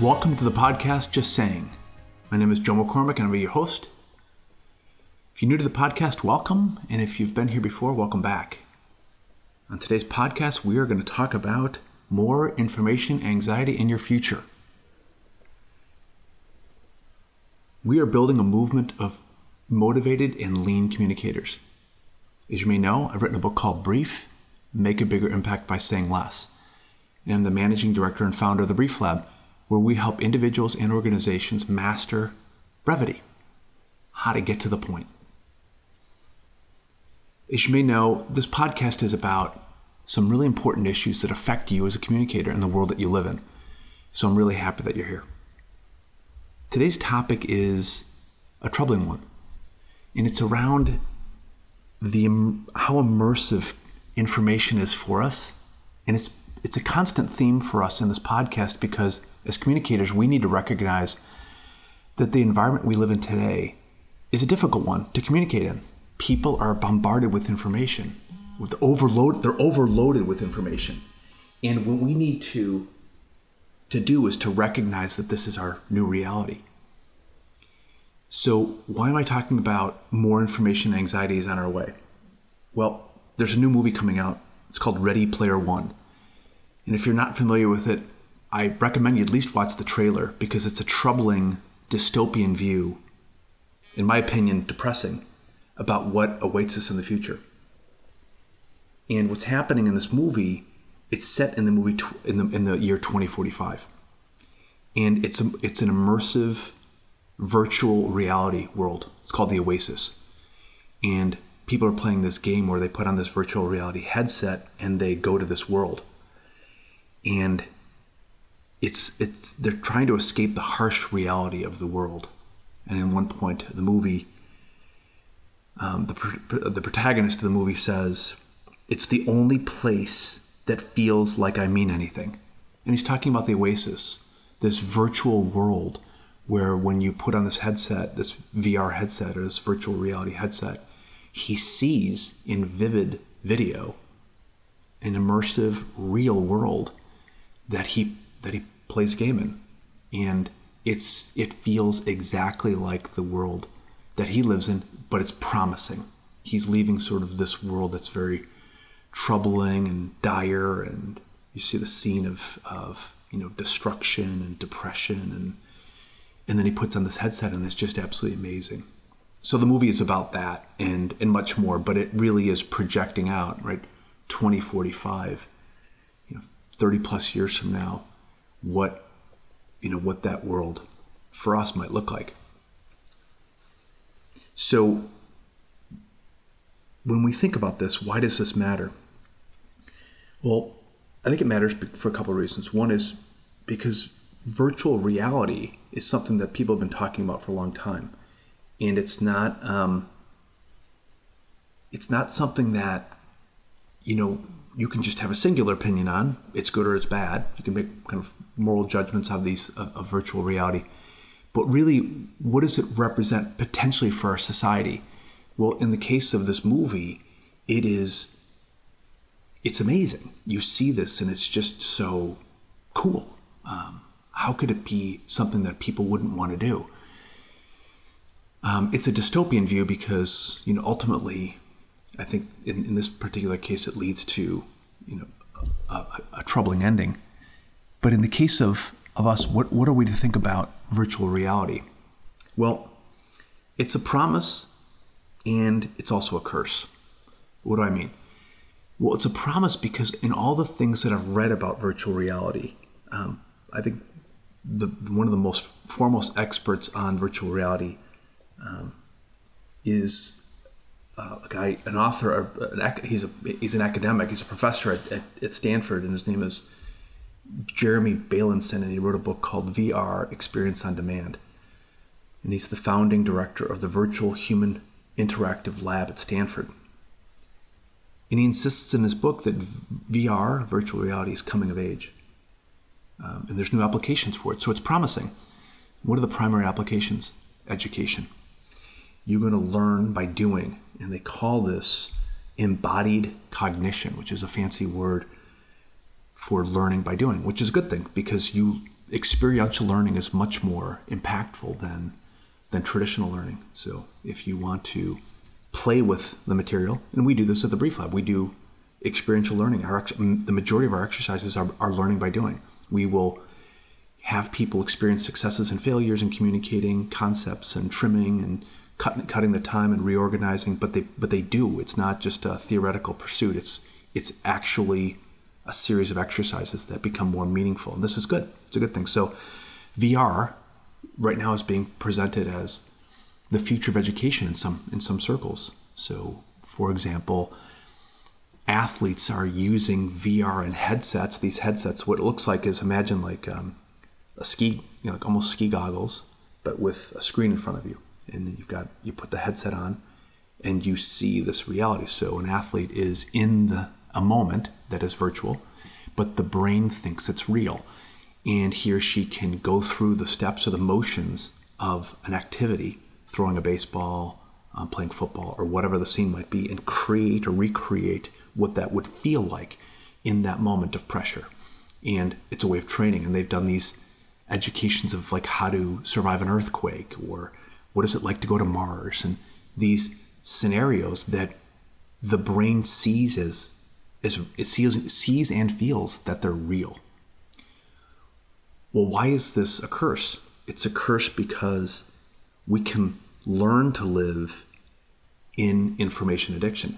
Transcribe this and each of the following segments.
Welcome to the podcast Just Saying. My name is Joe McCormick and I'll be your host. If you're new to the podcast, welcome. And if you've been here before, welcome back. On today's podcast, we are going to talk about more information anxiety in your future. We are building a movement of motivated and lean communicators. As you may know, I've written a book called Brief Make a Bigger Impact by Saying Less. And I'm the managing director and founder of the Brief Lab, where we help individuals and organizations master brevity, how to get to the point. As you may know, this podcast is about some really important issues that affect you as a communicator in the world that you live in. So I'm really happy that you're here. Today's topic is a troubling one, and it's around the how immersive information is for us, and it's it's a constant theme for us in this podcast because as communicators, we need to recognize that the environment we live in today is a difficult one to communicate in. People are bombarded with information with overload they're overloaded with information. And what we need to to do is to recognize that this is our new reality. So why am i talking about more information anxiety is on our way? Well there's a new movie coming out. It's called ready player one. And if you're not familiar with it i recommend you at least watch the trailer because it's a troubling dystopian view in my opinion depressing about what awaits us in the future. And what's happening in this movie, it's set in the movie tw- in the in the year 2045. And it's a, it's an immersive virtual reality world. It's called the Oasis. And people are playing this game where they put on this virtual reality headset and they go to this world. And it's it's they're trying to escape the harsh reality of the world. And in one point, the movie um, the, the protagonist of the movie says, It's the only place that feels like I mean anything. And he's talking about the Oasis, this virtual world where when you put on this headset, this VR headset or this virtual reality headset, he sees in vivid video an immersive real world that he that he plays game in and it's it feels exactly like the world that he lives in but it's promising. He's leaving sort of this world that's very troubling and dire, and you see the scene of, of you know destruction and depression, and and then he puts on this headset, and it's just absolutely amazing. So the movie is about that and and much more, but it really is projecting out right, 2045, you know, 30 plus years from now, what you know what that world for us might look like. So, when we think about this, why does this matter? Well, I think it matters for a couple of reasons. One is because virtual reality is something that people have been talking about for a long time, and it's not um, it's not something that you know you can just have a singular opinion on. It's good or it's bad. You can make kind of moral judgments of these uh, of virtual reality. But really, what does it represent potentially for our society? Well, in the case of this movie, it is it's amazing. You see this and it's just so cool. Um, how could it be something that people wouldn't want to do? Um, it's a dystopian view because you know ultimately, I think in, in this particular case it leads to you know a, a, troubling ending. But in the case of of us, what, what are we to think about virtual reality? Well, it's a promise and it's also a curse. What do I mean? Well, it's a promise because in all the things that I've read about virtual reality, um, I think the one of the most foremost experts on virtual reality um, is uh, a guy, an author. An, he's a he's an academic. He's a professor at, at, at Stanford, and his name is Jeremy Bailenson, and he wrote a book called VR Experience on Demand. And he's the founding director of the Virtual Human Interactive Lab at Stanford. And he insists in his book that VR, virtual reality, is coming of age. Um, and there's new applications for it. So it's promising. What are the primary applications? Education. You're going to learn by doing. And they call this embodied cognition, which is a fancy word for learning by doing, which is a good thing because you experiential learning is much more impactful than than traditional learning. So if you want to play with the material, and we do this at the Brief Lab, we do experiential learning. Our the majority of our exercises are, are learning by doing. We will have people experience successes and failures in communicating concepts and trimming and cut, cutting the time and reorganizing. But they but they do. It's not just a theoretical pursuit. It's it's actually a series of exercises that become more meaningful. And this is good. It's a good thing. So VR right now is being presented as the future of education in some in some circles. So for example, athletes are using VR and headsets. These headsets, what it looks like is imagine like um, a ski, you know, like almost ski goggles, but with a screen in front of you, and then you've got you put the headset on, and you see this reality. So an athlete is in the a moment that is virtual, but the brain thinks it's real, and he or she can go through the steps or the motions of an activity, throwing a baseball, um, playing football, or whatever the scene might be, and create or recreate what that would feel like in that moment of pressure. And it's a way of training. And they've done these educations of like how to survive an earthquake or what is it like to go to Mars and these scenarios that the brain sees as, as it sees, sees and feels that they're real. Well, why is this a curse? It's a curse because we can learn to live in information addiction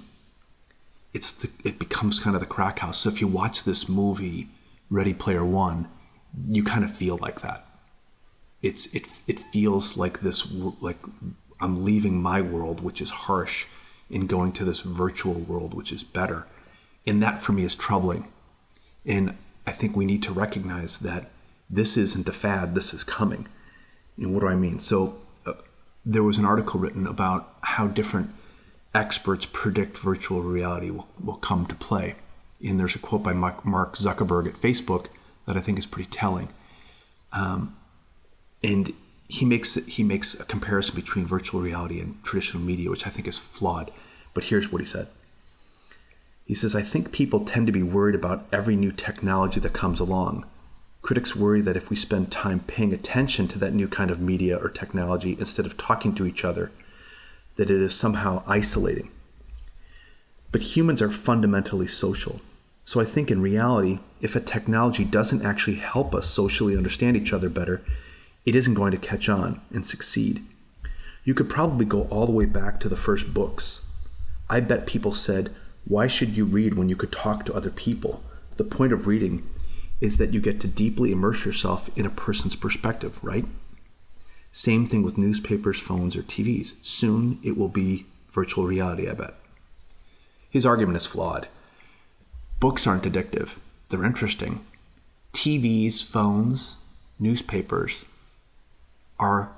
it's the, it becomes kind of the crack house. So if you watch this movie, Ready Player One, you kind of feel like that. It's it it feels like this like I'm leaving my world, which is harsh, and going to this virtual world, which is better. And that for me is troubling. And I think we need to recognize that this isn't a fad. This is coming. And what do I mean? So uh, there was an article written about how different experts predict virtual reality will, will come to play. And there's a quote by Mark Zuckerberg at Facebook that I think is pretty telling. Um, and he makes he makes a comparison between virtual reality and traditional media, which I think is flawed. But here's what he said. He says, I think people tend to be worried about every new technology that comes along. Critics worry that if we spend time paying attention to that new kind of media or technology instead of talking to each other, that it is somehow isolating. But humans are fundamentally social. So I think in reality, if a technology doesn't actually help us socially understand each other better, it isn't going to catch on and succeed. You could probably go all the way back to the first books. I bet people said, Why should you read when you could talk to other people? The point of reading is that you get to deeply immerse yourself in a person's perspective, right? Same thing with newspapers, phones, or TVs. Soon it will be virtual reality, I bet. His argument is flawed. Books aren't addictive, they're interesting. TVs, phones, newspapers are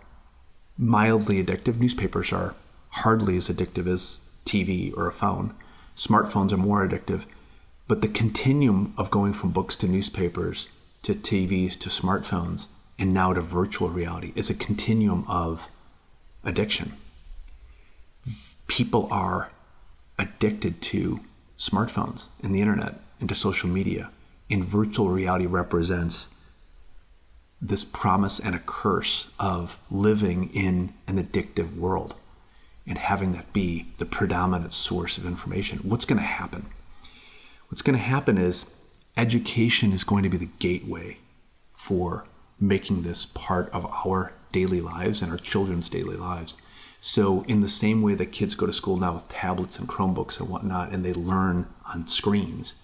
mildly addictive. Newspapers are hardly as addictive as TV or a phone. Smartphones are more addictive. But the continuum of going from books to newspapers to TVs to smartphones and now to virtual reality is a continuum of addiction. People are addicted to smartphones and the internet and to social media. And virtual reality represents this promise and a curse of living in an addictive world and having that be the predominant source of information. What's going to happen? What's going to happen is education is going to be the gateway for making this part of our daily lives and our children's daily lives. So, in the same way that kids go to school now with tablets and Chromebooks and whatnot, and they learn on screens,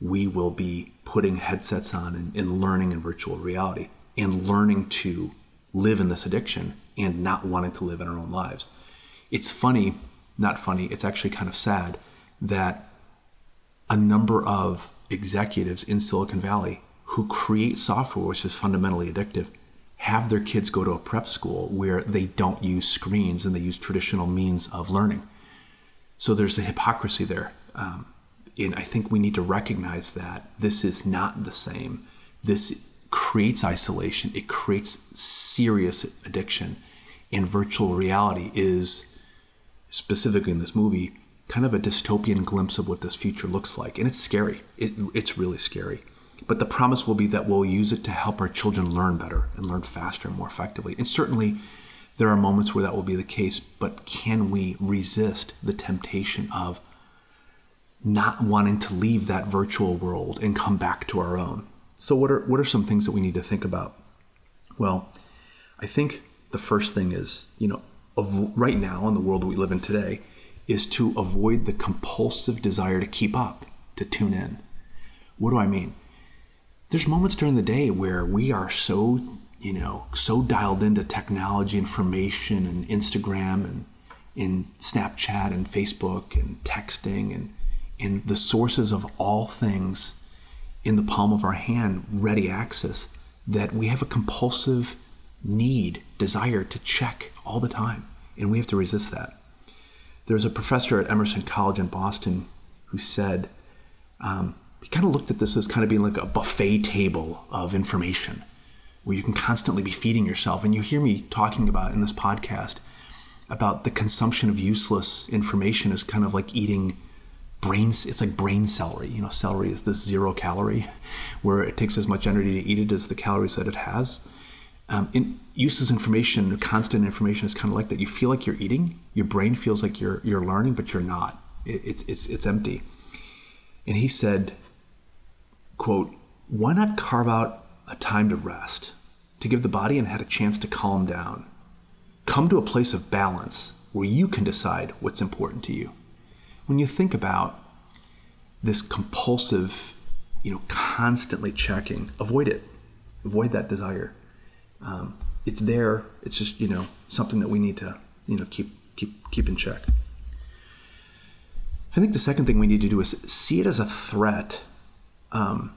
we will be putting headsets on and, and learning in virtual reality and learning to live in this addiction and not wanting to live in our own lives. It's funny, not funny, it's actually kind of sad that a number of executives in Silicon Valley who create software which is fundamentally addictive have their kids go to a prep school where they don't use screens and they use traditional means of learning. So there's a hypocrisy there. Um, and I think we need to recognize that this is not the same. This creates isolation, it creates serious addiction. And virtual reality is, specifically in this movie, kind of a dystopian glimpse of what this future looks like. And it's scary. It, it's really scary. But the promise will be that we'll use it to help our children learn better and learn faster and more effectively. And certainly, there are moments where that will be the case, but can we resist the temptation of not wanting to leave that virtual world and come back to our own? So, what are, what are some things that we need to think about? Well, I think the first thing is, you know, of right now in the world we live in today, is to avoid the compulsive desire to keep up, to tune in. What do I mean? There's moments during the day where we are so, you know, so dialed into technology, information, and Instagram, and in Snapchat and Facebook and texting and and the sources of all things in the palm of our hand, ready access, that we have a compulsive need, desire to check all the time, and we have to resist that. There's a professor at Emerson College in Boston who said um, he kind of looked at this as kind of being like a buffet table of information where you can constantly be feeding yourself. And you hear me talking about in this podcast about the consumption of useless information is kind of like eating it's like brain celery you know celery is this zero calorie where it takes as much energy to eat it as the calories that it has um, in, useless information, constant information is kind of like that. You feel like you're eating, your brain feels like you're you're learning, but you're not. It, it's it's it's empty. And he said, "quote Why not carve out a time to rest, to give the body and head a chance to calm down, come to a place of balance where you can decide what's important to you." When you think about this compulsive, you know, constantly checking, avoid it. Avoid that desire um, it's there. It's just you know something that we need to you know keep keep keep in check. I think the second thing we need to do is see it as a threat. Um,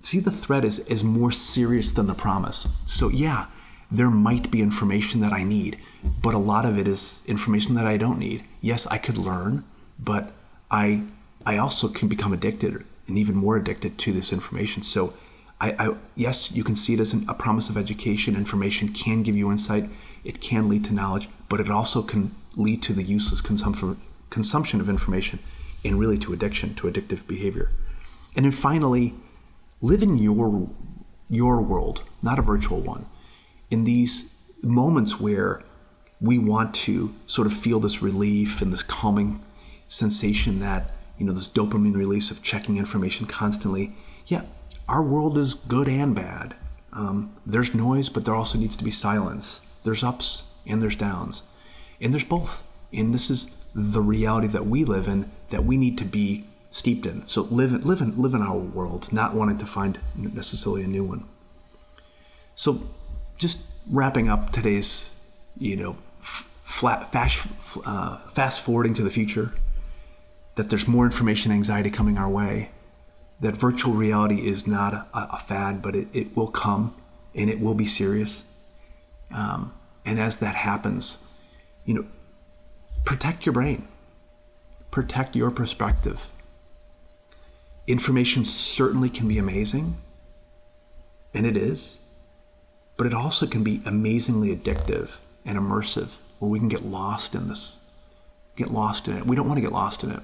see the threat as, as more serious than the promise. So yeah, there might be information that I need, but a lot of it is information that I don't need. Yes, I could learn, but I I also can become addicted and even more addicted to this information. So I, I, yes, you can see it as an, a promise of education. Information can give you insight. It can lead to knowledge, but it also can lead to the useless consumption consumption of information, and really to addiction, to addictive behavior. And then finally, live in your your world, not a virtual one. In these moments where we want to sort of feel this relief and this calming sensation that you know this dopamine release of checking information constantly. Yeah, our world is good and bad. Um, there's noise, but there also needs to be silence. There's ups and there's downs. And there's both. And this is the reality that we live in that we need to be steeped in. So live, live, in, live in our world, not wanting to find necessarily a new one. So just wrapping up today's, you know, flat, fast, uh, fast forwarding to the future, that there's more information anxiety coming our way that virtual reality is not a, a fad, but it, it will come and it will be serious. Um, and as that happens, you know, protect your brain, protect your perspective. Information certainly can be amazing, and it is, but it also can be amazingly addictive and immersive, where we can get lost in this, get lost in it. We don't want to get lost in it.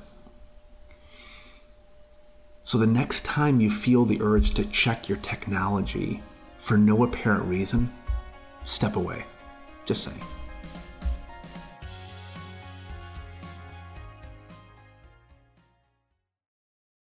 So the next time you feel the urge to check your technology for no apparent reason, step away. Just saying.